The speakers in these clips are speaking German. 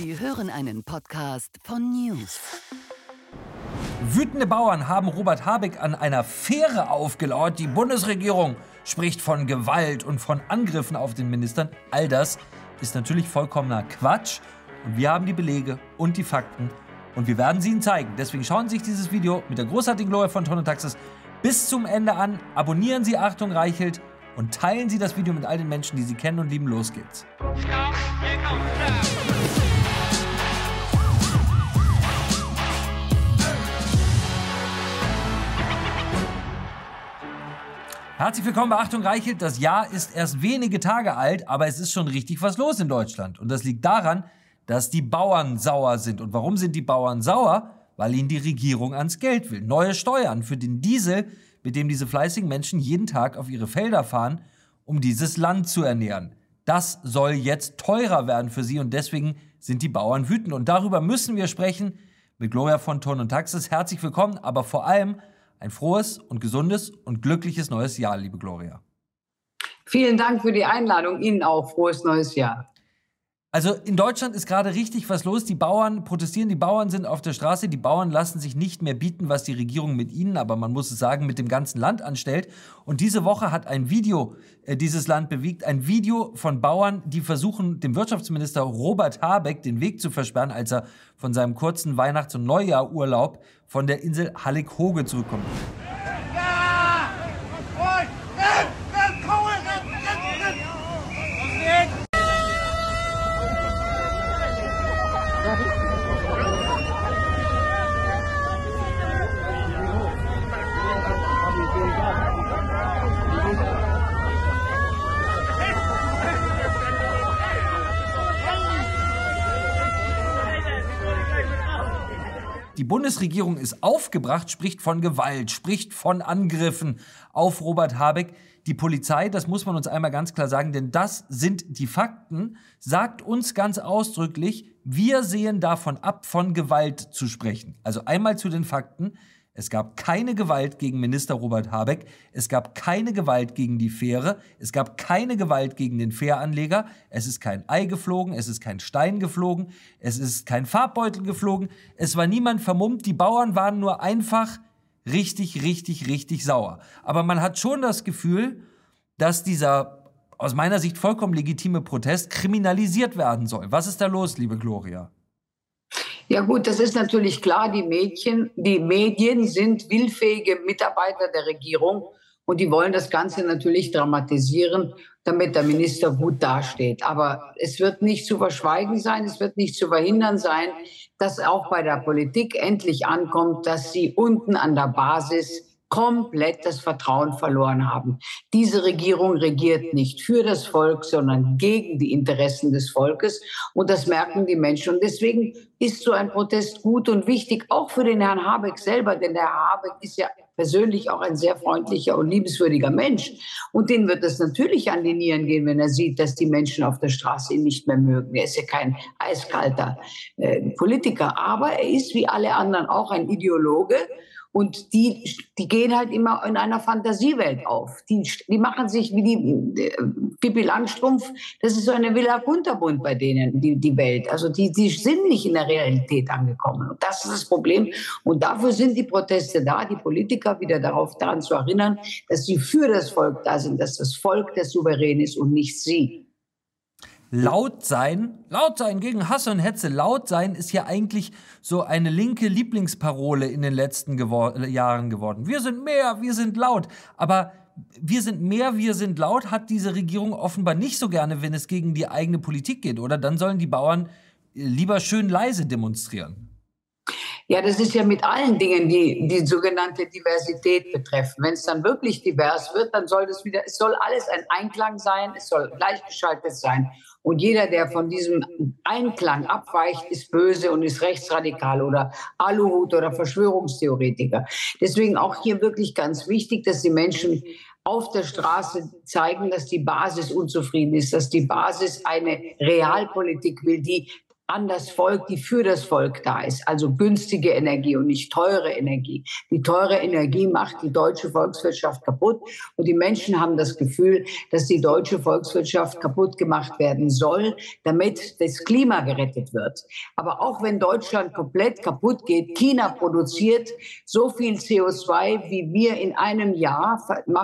Sie hören einen Podcast von News. Wütende Bauern haben Robert Habeck an einer Fähre aufgelauert. Die Bundesregierung spricht von Gewalt und von Angriffen auf den Ministern. All das ist natürlich vollkommener Quatsch. Und wir haben die Belege und die Fakten. Und wir werden sie Ihnen zeigen. Deswegen schauen Sie sich dieses Video mit der großartigen Gloria von Ton Taxis bis zum Ende an. Abonnieren Sie Achtung Reichelt und teilen Sie das Video mit all den Menschen, die Sie kennen und lieben. Los geht's. Herzlich willkommen bei Achtung Reichelt. Das Jahr ist erst wenige Tage alt, aber es ist schon richtig was los in Deutschland. Und das liegt daran, dass die Bauern sauer sind. Und warum sind die Bauern sauer? Weil ihnen die Regierung ans Geld will. Neue Steuern für den Diesel, mit dem diese fleißigen Menschen jeden Tag auf ihre Felder fahren, um dieses Land zu ernähren. Das soll jetzt teurer werden für sie und deswegen sind die Bauern wütend. Und darüber müssen wir sprechen mit Gloria von Ton und Taxis. Herzlich willkommen, aber vor allem ein frohes und gesundes und glückliches neues Jahr, liebe Gloria. Vielen Dank für die Einladung. Ihnen auch frohes neues Jahr. Also in Deutschland ist gerade richtig was los. Die Bauern protestieren, die Bauern sind auf der Straße, die Bauern lassen sich nicht mehr bieten, was die Regierung mit ihnen, aber man muss es sagen, mit dem ganzen Land anstellt. Und diese Woche hat ein Video äh, dieses Land bewegt, ein Video von Bauern, die versuchen, dem Wirtschaftsminister Robert Habeck den Weg zu versperren, als er von seinem kurzen Weihnachts- und Neujahrurlaub von der Insel Hallig-Hoge zurückkommt. Die Bundesregierung ist aufgebracht, spricht von Gewalt, spricht von Angriffen auf Robert Habeck. Die Polizei, das muss man uns einmal ganz klar sagen, denn das sind die Fakten, sagt uns ganz ausdrücklich, wir sehen davon ab, von Gewalt zu sprechen. Also einmal zu den Fakten. Es gab keine Gewalt gegen Minister Robert Habeck. Es gab keine Gewalt gegen die Fähre. Es gab keine Gewalt gegen den Fähranleger. Es ist kein Ei geflogen. Es ist kein Stein geflogen. Es ist kein Farbbeutel geflogen. Es war niemand vermummt. Die Bauern waren nur einfach richtig, richtig, richtig sauer. Aber man hat schon das Gefühl, dass dieser aus meiner Sicht vollkommen legitime Protest kriminalisiert werden soll. Was ist da los, liebe Gloria? Ja gut, das ist natürlich klar. Die Mädchen, die Medien sind willfähige Mitarbeiter der Regierung und die wollen das Ganze natürlich dramatisieren, damit der Minister gut dasteht. Aber es wird nicht zu verschweigen sein, es wird nicht zu verhindern sein, dass auch bei der Politik endlich ankommt, dass sie unten an der Basis komplett das Vertrauen verloren haben. Diese Regierung regiert nicht für das Volk, sondern gegen die Interessen des Volkes. Und das merken die Menschen. Und deswegen ist so ein Protest gut und wichtig, auch für den Herrn Habeck selber. Denn der Herr Habeck ist ja persönlich auch ein sehr freundlicher und liebenswürdiger Mensch. Und den wird es natürlich an die Nieren gehen, wenn er sieht, dass die Menschen auf der Straße ihn nicht mehr mögen. Er ist ja kein eiskalter äh, Politiker, aber er ist wie alle anderen auch ein Ideologe. Und die, die gehen halt immer in einer Fantasiewelt auf. Die, die machen sich wie die äh, Pippi Langstrumpf, das ist so eine Villa Kunterbund bei denen, die, die Welt. Also die, die sind nicht in der Realität angekommen. Und das ist das Problem. Und dafür sind die Proteste da, die Politiker wieder darauf daran zu erinnern, dass sie für das Volk da sind, dass das Volk der Souverän ist und nicht sie laut sein, laut sein gegen Hass und Hetze, laut sein ist ja eigentlich so eine linke Lieblingsparole in den letzten gewor Jahren geworden. Wir sind mehr, wir sind laut. Aber wir sind mehr, wir sind laut hat diese Regierung offenbar nicht so gerne, wenn es gegen die eigene Politik geht, oder? Dann sollen die Bauern lieber schön leise demonstrieren. Ja, das ist ja mit allen Dingen, die die sogenannte Diversität betreffen. Wenn es dann wirklich divers wird, dann soll das wieder, es soll alles ein Einklang sein, es soll gleichgeschaltet sein. Und jeder, der von diesem Einklang abweicht, ist böse und ist rechtsradikal oder Aluhut oder Verschwörungstheoretiker. Deswegen auch hier wirklich ganz wichtig, dass die Menschen auf der Straße zeigen, dass die Basis unzufrieden ist, dass die Basis eine Realpolitik will, die an das Volk, die für das Volk da ist. Also günstige Energie und nicht teure Energie. Die teure Energie macht die deutsche Volkswirtschaft kaputt. Und die Menschen haben das Gefühl, dass die deutsche Volkswirtschaft kaputt gemacht werden soll, damit das Klima gerettet wird. Aber auch wenn Deutschland komplett kaputt geht, China produziert so viel CO2, wie wir in einem Jahr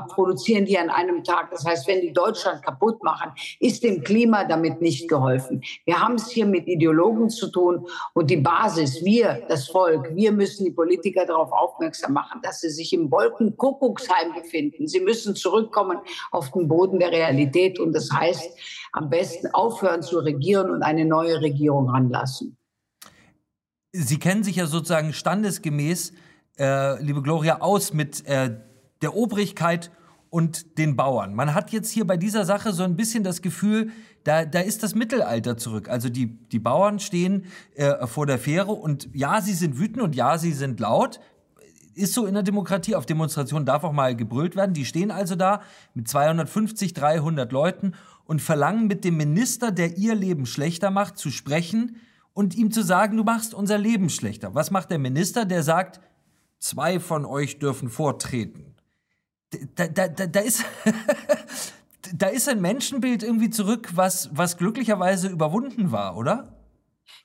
produzieren die an einem Tag. Das heißt, wenn die Deutschland kaputt machen, ist dem Klima damit nicht geholfen. Wir haben es hier mit Ideologie Ideologen zu tun. Und die Basis, wir, das Volk, wir müssen die Politiker darauf aufmerksam machen, dass sie sich im Wolkenkuckucksheim befinden. Sie müssen zurückkommen auf den Boden der Realität. Und das heißt, am besten aufhören zu regieren und eine neue Regierung ranlassen. Sie kennen sich ja sozusagen standesgemäß, äh, liebe Gloria, aus mit äh, der Obrigkeit und den Bauern. Man hat jetzt hier bei dieser Sache so ein bisschen das Gefühl, da, da ist das Mittelalter zurück. Also die, die Bauern stehen äh, vor der Fähre und ja, sie sind wütend und ja, sie sind laut. Ist so in der Demokratie. Auf Demonstrationen darf auch mal gebrüllt werden. Die stehen also da mit 250, 300 Leuten und verlangen mit dem Minister, der ihr Leben schlechter macht, zu sprechen und ihm zu sagen, du machst unser Leben schlechter. Was macht der Minister? Der sagt, zwei von euch dürfen vortreten. Da, da, da, da ist da ist ein Menschenbild irgendwie zurück, was, was glücklicherweise überwunden war, oder?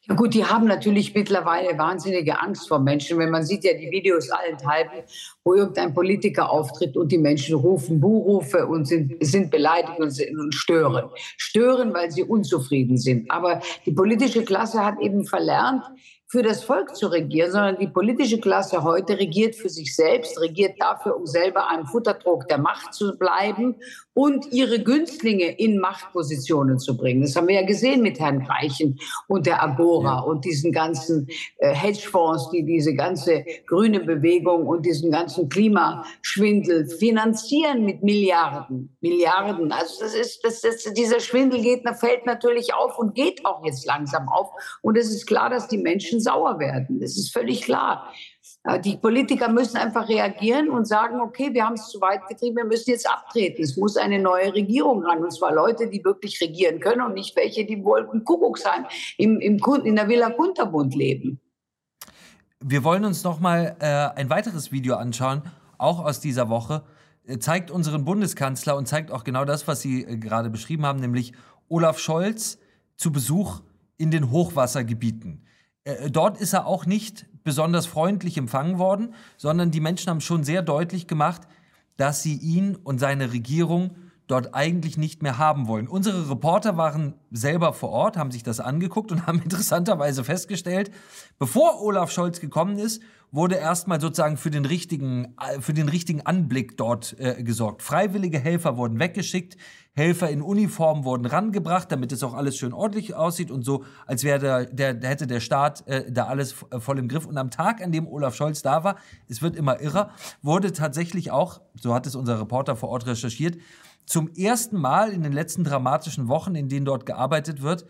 Ja gut, die haben natürlich mittlerweile wahnsinnige Angst vor Menschen. Wenn man sieht ja die Videos allenthalben, wo irgendein Politiker auftritt und die Menschen rufen Buhrufe und sind, sind beleidigt und, und stören. Stören, weil sie unzufrieden sind. Aber die politische Klasse hat eben verlernt, für das Volk zu regieren, sondern die politische Klasse heute regiert für sich selbst, regiert dafür, um selber am Futterdruck der Macht zu bleiben und ihre Günstlinge in Machtpositionen zu bringen. Das haben wir ja gesehen mit Herrn Greichen und der Agora ja. und diesen ganzen äh, Hedgefonds, die diese ganze grüne Bewegung und diesen ganzen Klimaschwindel finanzieren mit Milliarden, Milliarden. Also das ist, das, das, dieser Schwindel geht, fällt natürlich auf und geht auch jetzt langsam auf. Und es ist klar, dass die Menschen sauer werden. Das ist völlig klar. Äh, die Politiker müssen einfach reagieren und sagen, okay, wir haben es zu weit getrieben, wir müssen jetzt abtreten. Es muss eine neue Regierung ran. Und zwar Leute, die wirklich regieren können und nicht welche, die wollten Kuckucksheim im, im, in der Villa Kunterbund leben. Wir wollen uns noch mal äh, ein weiteres Video anschauen, auch aus dieser Woche. Äh, zeigt unseren Bundeskanzler und zeigt auch genau das, was Sie äh, gerade beschrieben haben, nämlich Olaf Scholz zu Besuch in den Hochwassergebieten. Äh, dort ist er auch nicht besonders freundlich empfangen worden, sondern die Menschen haben schon sehr deutlich gemacht, dass sie ihn und seine Regierung dort eigentlich nicht mehr haben wollen. Unsere Reporter waren selber vor Ort, haben sich das angeguckt und haben interessanterweise festgestellt, bevor Olaf Scholz gekommen ist wurde erstmal sozusagen für den richtigen, für den richtigen Anblick dort äh, gesorgt. Freiwillige Helfer wurden weggeschickt, Helfer in Uniform wurden rangebracht, damit es auch alles schön ordentlich aussieht und so, als wäre der, der, der, hätte der Staat äh, da alles äh, voll im Griff. Und am Tag, an dem Olaf Scholz da war, es wird immer irrer, wurde tatsächlich auch, so hat es unser Reporter vor Ort recherchiert, zum ersten Mal in den letzten dramatischen Wochen, in denen dort gearbeitet wird,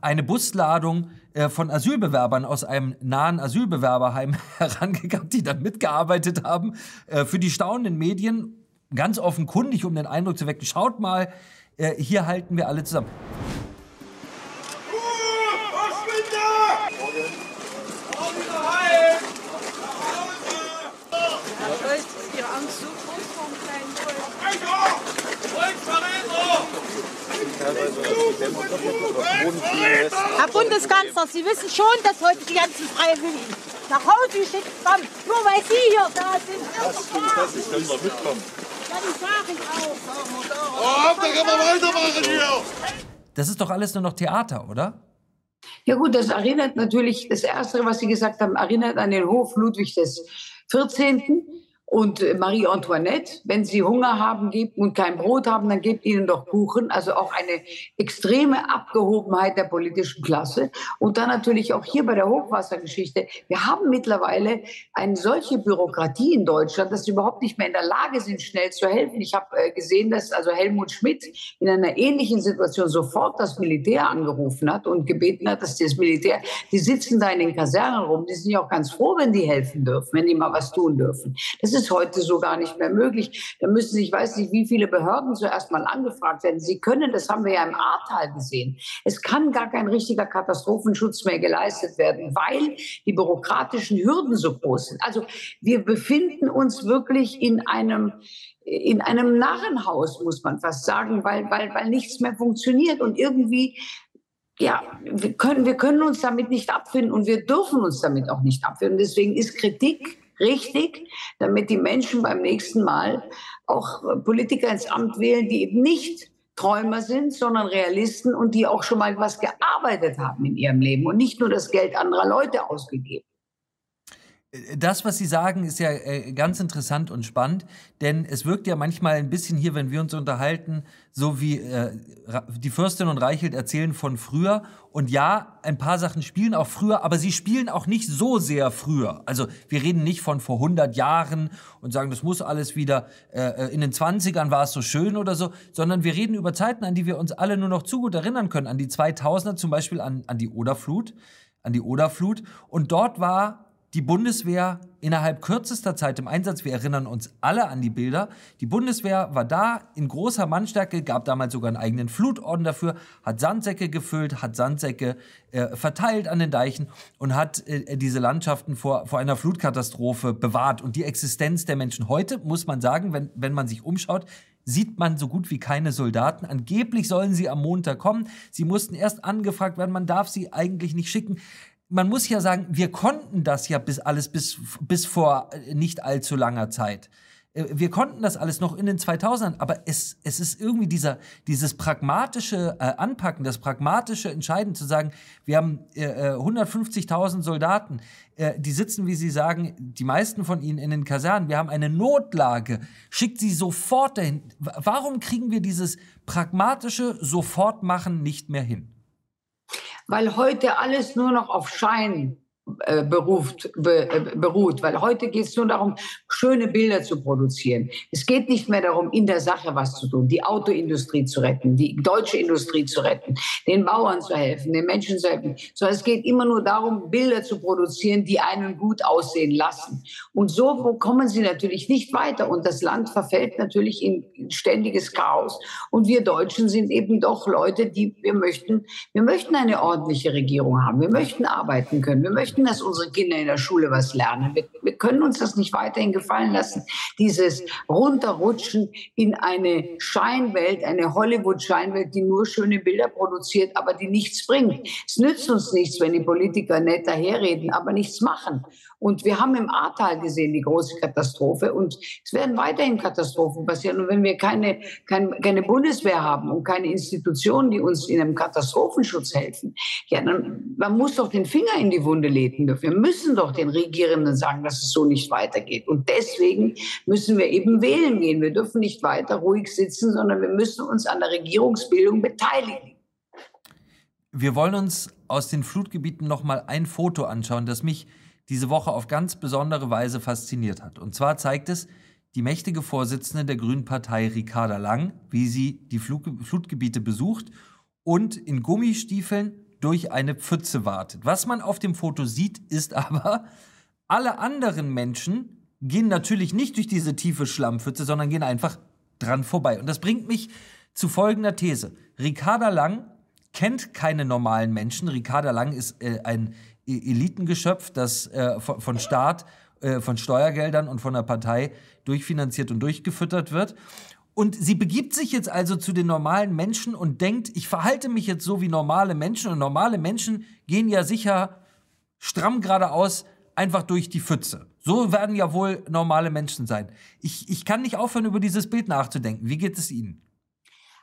eine Busladung äh, von Asylbewerbern aus einem nahen Asylbewerberheim herangegangen, die dann mitgearbeitet haben, äh, für die staunenden Medien ganz offenkundig, um den Eindruck zu wecken, schaut mal, äh, hier halten wir alle zusammen. Ihre Angst so groß vom kleinen Volk? Volksverräter! Herr Bundeskanzler, Sie wissen schon, dass heute die ganzen Freiwilligen nach Hause geschickt haben, nur weil Sie hier da sind. Das stimmt, das ist, können wir mitkommen. Ja, die sage ich auch. Oh, da kann man weitermachen hier. Das ist doch alles nur noch Theater, oder? Ja gut, das erinnert natürlich, das Erste, was Sie gesagt haben, erinnert an den Hof Ludwig des 14. Und äh, Marie Antoinette, wenn Sie Hunger haben gebt und kein Brot haben, dann gebt ihnen doch Kuchen. Also auch eine extreme Abgehobenheit der politischen Klasse. Und dann natürlich auch hier bei der Hochwassergeschichte. Wir haben mittlerweile eine solche Bürokratie in Deutschland, dass sie überhaupt nicht mehr in der Lage sind, schnell zu helfen. Ich habe äh, gesehen, dass also Helmut Schmidt in einer ähnlichen Situation sofort das Militär angerufen hat und gebeten hat, dass das Militär, die sitzen da in den Kasernen rum, die sind ja auch ganz froh, wenn die helfen dürfen, wenn die mal was tun dürfen. Das es heute so gar nicht mehr möglich. Da müssen sich, weiß nicht, wie viele Behörden zuerst mal angefragt werden. Sie können, das haben wir ja im Ahrtal gesehen, es kann gar kein richtiger Katastrophenschutz mehr geleistet werden, weil die bürokratischen Hürden so groß sind. Also wir befinden uns wirklich in einem in einem Narrenhaus, muss man fast sagen, weil, weil, weil nichts mehr funktioniert. Und irgendwie ja, wir können, wir können uns damit nicht abfinden und wir dürfen uns damit auch nicht abfinden. Deswegen ist Kritik richtig, damit die Menschen beim nächsten Mal auch Politiker ins Amt wählen, die eben nicht Träumer sind, sondern Realisten und die auch schon mal was gearbeitet haben in ihrem Leben und nicht nur das Geld anderer Leute ausgegeben das, was Sie sagen, ist ja äh, ganz interessant und spannend, denn es wirkt ja manchmal ein bisschen hier, wenn wir uns unterhalten, so wie äh, die Fürstin und Reichelt erzählen von früher. Und ja, ein paar Sachen spielen auch früher, aber sie spielen auch nicht so sehr früher. Also wir reden nicht von vor 100 Jahren und sagen, das muss alles wieder, äh, in den 20ern war es so schön oder so, sondern wir reden über Zeiten, an die wir uns alle nur noch zu gut erinnern können. An die 2000er zum Beispiel, an, an die Oderflut, an die Oderflut. Und dort war die Bundeswehr innerhalb kürzester Zeit im Einsatz. Wir erinnern uns alle an die Bilder. Die Bundeswehr war da in großer Mannstärke, gab damals sogar einen eigenen Flutorden dafür, hat Sandsäcke gefüllt, hat Sandsäcke äh, verteilt an den Deichen und hat äh, diese Landschaften vor, vor einer Flutkatastrophe bewahrt und die Existenz der Menschen. Heute muss man sagen, wenn, wenn man sich umschaut, sieht man so gut wie keine Soldaten. Angeblich sollen sie am Montag kommen. Sie mussten erst angefragt werden, man darf sie eigentlich nicht schicken man muss ja sagen, wir konnten das ja bis alles bis, bis vor äh, nicht allzu langer Zeit. Äh, wir konnten das alles noch in den 2000ern, aber es, es ist irgendwie dieser, dieses pragmatische äh, Anpacken, das pragmatische Entscheiden zu sagen, wir haben äh, 150.000 äh, Soldaten, äh, die sitzen, wie Sie sagen, die meisten von ihnen in den Kasernen, wir haben eine Notlage, schickt sie sofort dahin. Warum kriegen wir dieses pragmatische Sofortmachen nicht mehr hin? Weil heute alles nur noch auf Schein beruft, be, äh, beruht, weil heute geht es nur darum, schöne Bilder zu produzieren. Es geht nicht mehr darum, in der Sache was zu tun, die Autoindustrie zu retten, die deutsche Industrie zu retten, den Bauern zu helfen, den Menschen zu helfen, sondern es geht immer nur darum, Bilder zu produzieren, die einen gut aussehen lassen. Und so kommen sie natürlich nicht weiter und das Land verfällt natürlich in ständiges Chaos. Und wir Deutschen sind eben doch Leute, die wir möchten, wir möchten eine ordentliche Regierung haben, wir möchten arbeiten können, wir möchten möchten, dass unsere Kinder in der Schule was lernen. Wir, wir können uns das nicht weiterhin gefallen lassen. Dieses Runterrutschen in eine Scheinwelt, eine Hollywood-Scheinwelt, die nur schöne Bilder produziert, aber die nichts bringt. Es nützt uns nichts, wenn die Politiker nett daherreden, aber nichts machen. Und wir haben im Ahrtal gesehen die große Katastrophe und es werden weiterhin Katastrophen passieren. Und wenn wir keine, keine, keine Bundeswehr haben und keine Institutionen, die uns in einem Katastrophenschutz helfen, ja, dann man muss doch den Finger in die Wunde legen. Wir müssen doch den Regierenden sagen, dass es so nicht weitergeht. Und deswegen müssen wir eben wählen gehen. Wir dürfen nicht weiter ruhig sitzen, sondern wir müssen uns an der Regierungsbildung beteiligen. Wir wollen uns aus den Flutgebieten noch mal ein Foto anschauen, das mich diese Woche auf ganz besondere Weise fasziniert hat. Und zwar zeigt es die mächtige Vorsitzende der Grünen Partei Ricarda Lang, wie sie die Flutgebiete besucht und in Gummistiefeln durch eine Pfütze wartet. Was man auf dem Foto sieht, ist aber, alle anderen Menschen gehen natürlich nicht durch diese tiefe Schlammpfütze, sondern gehen einfach dran vorbei. Und das bringt mich zu folgender These. Ricarda Lang kennt keine normalen Menschen. Ricarda Lang ist äh, ein Elitengeschöpf, das äh, von, von Staat, äh, von Steuergeldern und von der Partei durchfinanziert und durchgefüttert wird. Und sie begibt sich jetzt also zu den normalen Menschen und denkt, ich verhalte mich jetzt so wie normale Menschen. Und normale Menschen gehen ja sicher stramm geradeaus einfach durch die Pfütze. So werden ja wohl normale Menschen sein. Ich, ich kann nicht aufhören, über dieses Bild nachzudenken. Wie geht es Ihnen?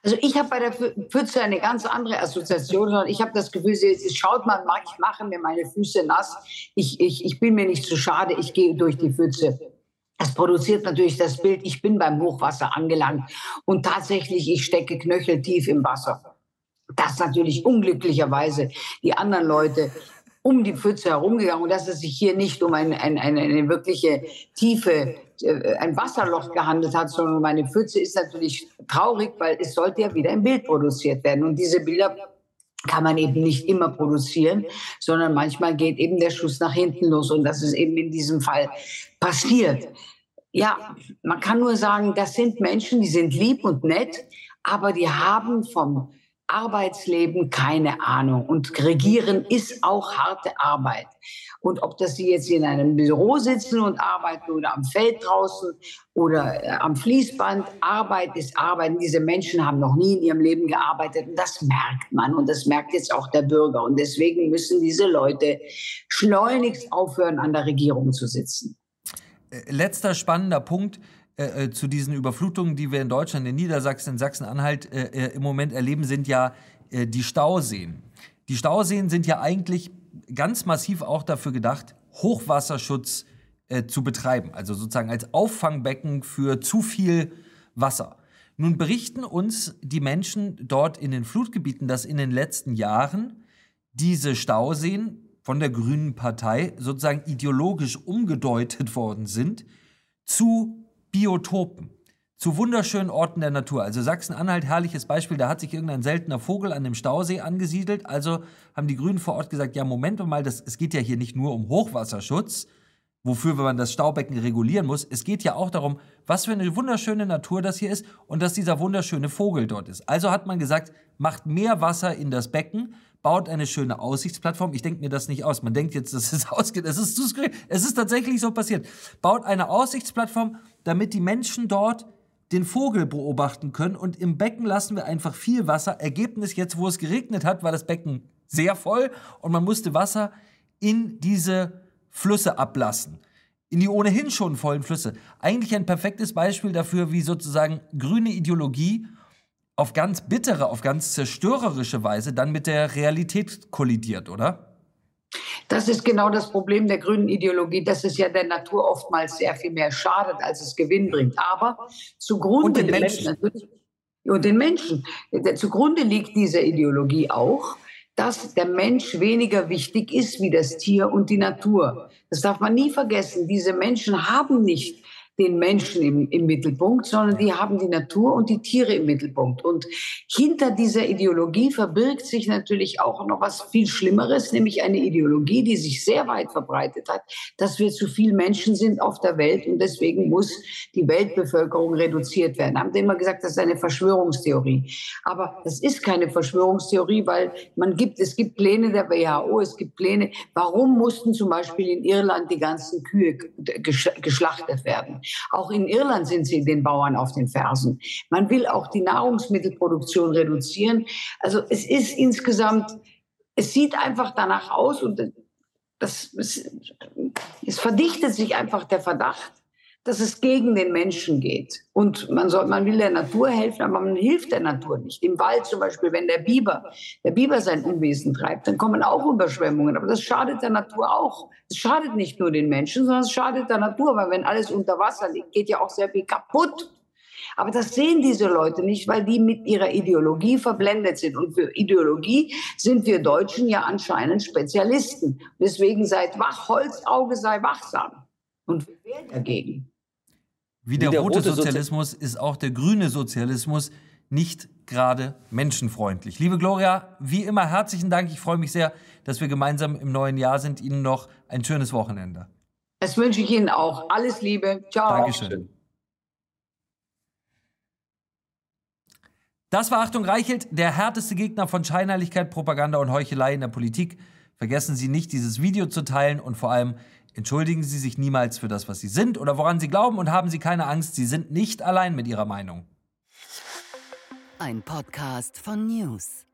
Also ich habe bei der Pfütze eine ganz andere Assoziation, sondern ich habe das Gefühl, sie, sie schaut mal, ich mache mir meine Füße nass, ich, ich, ich bin mir nicht zu schade, ich gehe durch die Pfütze. Das produziert natürlich das Bild, ich bin beim Hochwasser angelangt und tatsächlich, ich stecke knöcheltief im Wasser. Das natürlich unglücklicherweise die anderen Leute um die Pfütze herumgegangen und dass es sich hier nicht um ein, ein, eine, eine wirkliche tiefe, ein Wasserloch gehandelt hat, sondern um eine Pfütze, ist natürlich traurig, weil es sollte ja wieder ein Bild produziert werden. Und diese Bilder kann man eben nicht immer produzieren, sondern manchmal geht eben der Schuss nach hinten los und das ist eben in diesem Fall passiert. ja, man kann nur sagen, das sind Menschen, die sind lieb und nett, aber die haben vom Arbeitsleben keine Ahnung. Und Regieren ist auch harte Arbeit. Und ob das sie jetzt in einem Büro sitzen und arbeiten oder am Feld draußen oder äh, am Fließband, Arbeit ist Arbeit. Diese Menschen haben noch nie in ihrem Leben gearbeitet. Und das merkt man. Und das merkt jetzt auch der Bürger. Und deswegen müssen diese Leute schleunigst aufhören, an der Regierung zu sitzen. Äh, letzter spannender Punkt. Äh, äh, zu diesen Überflutungen, die wir in Deutschland, in Niedersachsen, in Sachsen-Anhalt äh, äh, im Moment erleben, sind ja äh, die Stauseen. Die Stauseen sind ja eigentlich ganz massiv auch dafür gedacht, Hochwasserschutz zu betreiben, also sozusagen als Auffangbecken für zu viel Wasser. Nun berichten uns die Menschen dort in den Flutgebieten, dass in den letzten Jahren diese Stauseen von der Grünen Partei sozusagen ideologisch umgedeutet worden sind zu Biotopen, zu wunderschönen Orten der Natur. Also Sachsen-Anhalt, herrliches Beispiel, da hat sich irgendein seltener Vogel an dem Stausee angesiedelt. Also haben die Grünen vor Ort gesagt, ja, Moment mal, das, es geht ja hier nicht nur um Hochwasserschutz, wofür man das Staubecken regulieren muss. Es geht ja auch darum, was für eine wunderschöne Natur das hier ist und dass dieser wunderschöne Vogel dort ist. Also hat man gesagt, macht mehr Wasser in das Becken, baut eine schöne Aussichtsplattform. Ich denke mir das nicht aus. Man denkt jetzt, das ist ausgeht. Es ist Es ist tatsächlich so passiert. Baut eine Aussichtsplattform damit die Menschen dort den Vogel beobachten können. Und im Becken lassen wir einfach viel Wasser. Ergebnis jetzt, wo es geregnet hat, war das Becken sehr voll und man musste Wasser in diese Flüsse ablassen. In die ohnehin schon vollen Flüsse. Eigentlich ein perfektes Beispiel dafür, wie sozusagen grüne Ideologie auf ganz bittere, auf ganz zerstörerische Weise dann mit der Realität kollidiert, oder? Das ist genau das Problem der grünen Ideologie, dass es ja der Natur oftmals sehr viel mehr schadet, als es Gewinn bringt. Aber zugrunde und den Menschen. Und den Menschen. Zugrunde liegt dieser Ideologie auch, dass der Mensch weniger wichtig ist wie das Tier und die Natur. Das darf man nie vergessen. Diese Menschen haben nicht den Menschen im, im Mittelpunkt, sondern die haben die Natur und die Tiere im Mittelpunkt. Und hinter dieser Ideologie verbirgt sich natürlich auch noch was viel Schlimmeres, nämlich eine Ideologie, die sich sehr weit verbreitet hat, dass wir zu viel Menschen sind auf der Welt und deswegen muss die Weltbevölkerung reduziert werden. Haben immer gesagt, das ist eine Verschwörungstheorie. Aber das ist keine Verschwörungstheorie, weil man gibt, es gibt Pläne der WHO, es gibt Pläne. Warum mussten zum Beispiel in Irland die ganzen Kühe geschlachtet werden? Auch in Irland sind sie den Bauern auf den Fersen. Man will auch die Nahrungsmittelproduktion reduzieren. Also es ist insgesamt, es sieht einfach danach aus und das, es, es verdichtet sich einfach der Verdacht, dass es gegen den Menschen geht. Und man, soll, man will der Natur helfen, aber man hilft der Natur nicht. Im Wald zum Beispiel, wenn der Biber, der Biber sein Unwesen treibt, dann kommen auch Überschwemmungen. Aber das schadet der Natur auch. Es schadet nicht nur den Menschen, sondern es schadet der Natur, weil wenn alles unter Wasser liegt, geht ja auch sehr viel kaputt. Aber das sehen diese Leute nicht, weil die mit ihrer Ideologie verblendet sind. Und für Ideologie sind wir Deutschen ja anscheinend Spezialisten. Deswegen seid wach, Holzauge sei wachsam. Und wählen dagegen. Wie der, Wie der rote, rote Sozialismus Sozi ist auch der grüne Sozialismus nicht gerade menschenfreundlich. Liebe Gloria, wie immer herzlichen Dank. Ich freue mich sehr, dass wir gemeinsam im neuen Jahr sind. Ihnen noch ein schönes Wochenende. Das wünsche ich Ihnen auch. Alles Liebe. Ciao. Dankeschön. Das war Achtung Reichelt, der härteste Gegner von Scheinheiligkeit, Propaganda und Heuchelei in der Politik. Vergessen Sie nicht, dieses Video zu teilen und vor allem Entschuldigen Sie sich niemals für das, was Sie sind oder woran Sie glauben und haben Sie keine Angst, Sie sind nicht allein mit Ihrer Meinung. Ein Podcast von News.